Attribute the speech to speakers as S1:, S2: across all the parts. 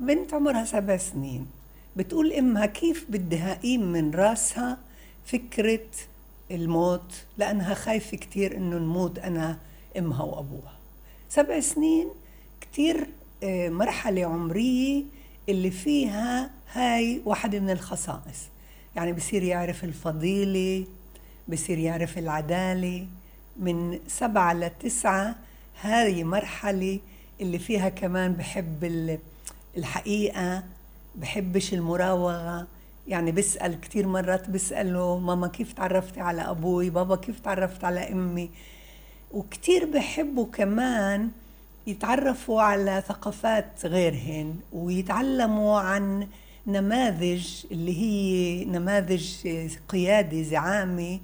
S1: بنت عمرها سبع سنين. بتقول إمها كيف بدها اقيم من راسها فكرة الموت؟ لأنها خايفة كتير إنه نموت أنا أمها وأبوها. سبع سنين كتير آه، مرحلة عمرية اللي فيها هاي واحدة من الخصائص. يعني بصير يعرف الفضيلة بصير يعرف العدالة. من سبعة لتسعة هاي مرحلة اللي فيها كمان بحب الحقيقة بحبش المراوغة. يعني بسأل كتير مرات بسأله ماما كيف تعرفتي على أبوي بابا كيف تعرفت على أمي. وكتير بحبوا كمان يتعرفوا على ثقافات غيرهن ويتعلموا عن نماذج اللي هي نماذج قيادة زعامة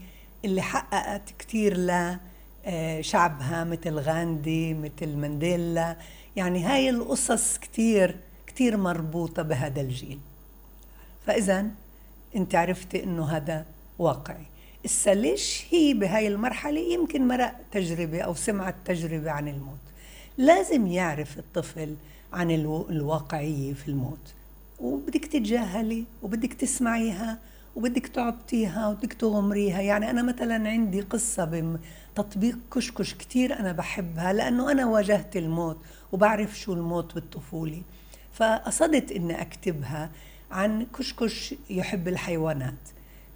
S1: اللي حققت كتير لشعبها مثل غاندي مثل مانديلا. يعني هاي القصص كتير كتير مربوطة بهذا الجيل. فإذا أنت عرفتي أنه هذا واقعي. إسا ليش هي بهاي المرحلة؟ يمكن مرق تجربة أو سمعت تجربة عن الموت. لازم يعرف الطفل عن الواقعية في الموت. وبدك تتجاهلي وبدك تسمعيها وبدك تعبطيها وبدك تغمريها. يعني أنا مثلا عندي قصة بتطبيق كشكش كتير أنا بحبها لأنه أنا واجهت الموت وبعرف شو الموت بالطفولة. فقصدت إني أكتبها عن كشكش يحب الحيوانات.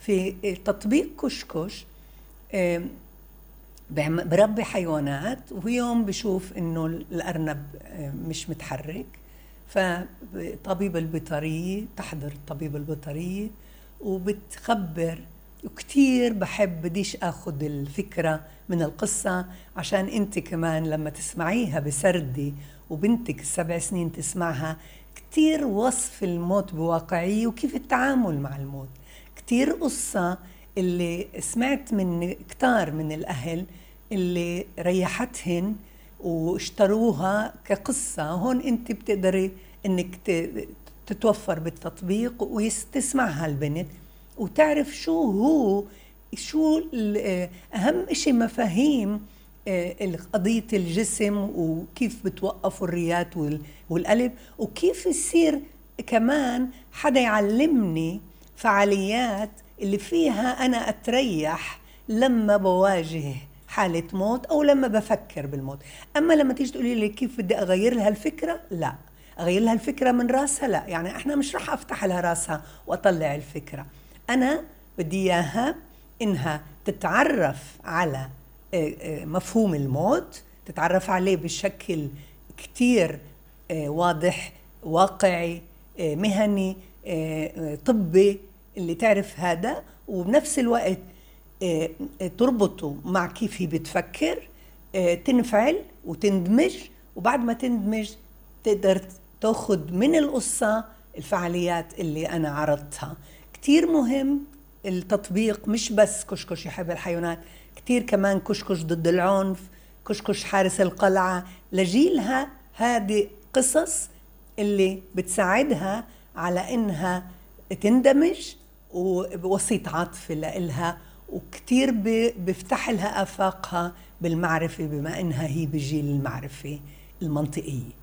S1: في تطبيق كشكش بربي حيوانات ويوم بشوف إنه الأرنب مش متحرك. فطبيب البيطرية تحضر الطبيب البيطرية وبتخبر وكتير بحب بديش آخذ الفكرة من القصة عشان أنت كمان لما تسمعيها بسردي وبنتك السبع سنين تسمعها كتير وصف الموت بواقعية وكيف التعامل مع الموت. كتير قصة اللي سمعت من كتار من الأهل اللي ريحتهن واشتروها كقصة. هون أنت بتقدري أنك تتوفر بالتطبيق وتسمعها البنت وتعرف شو هو شو أهم شيء مفاهيم قضية الجسم وكيف بتوقفوا الريات والقلب وكيف يصير كمان حدا يعلمني فعاليات اللي فيها أنا أتريح لما بواجه حالة موت أو لما بفكر بالموت. أما لما تيجي تقولي لي كيف بدي أغير لها الفكرة؟ لا. أغير لها الفكرة من راسها؟ لا. يعني إحنا مش رح أفتح لها راسها وأطلع الفكرة. أنا بدي إياها إنها تتعرف على آه، آه، مفهوم الموت تتعرف عليه بشكل كتير آه، واضح واقعي مهني طبي اللي تعرف هذا. وبنفس الوقت تربطه مع كيف هي بتفكر تنفعل وتندمج. وبعد ما تندمج تقدر تاخذ من القصة الفعاليات اللي أنا عرضتها. كتير مهم التطبيق مش بس كشكش يحب الحيوانات. كتير كمان كشكش ضد العنف كشكش حارس القلعة. لجيلها هذه قصص اللي بتساعدها على إنها تندمج ووسيط عاطفي لإلها وكتير بيفتح لها آفاقها بالمعرفة بما إنها هي بجيل المعرفة المنطقية.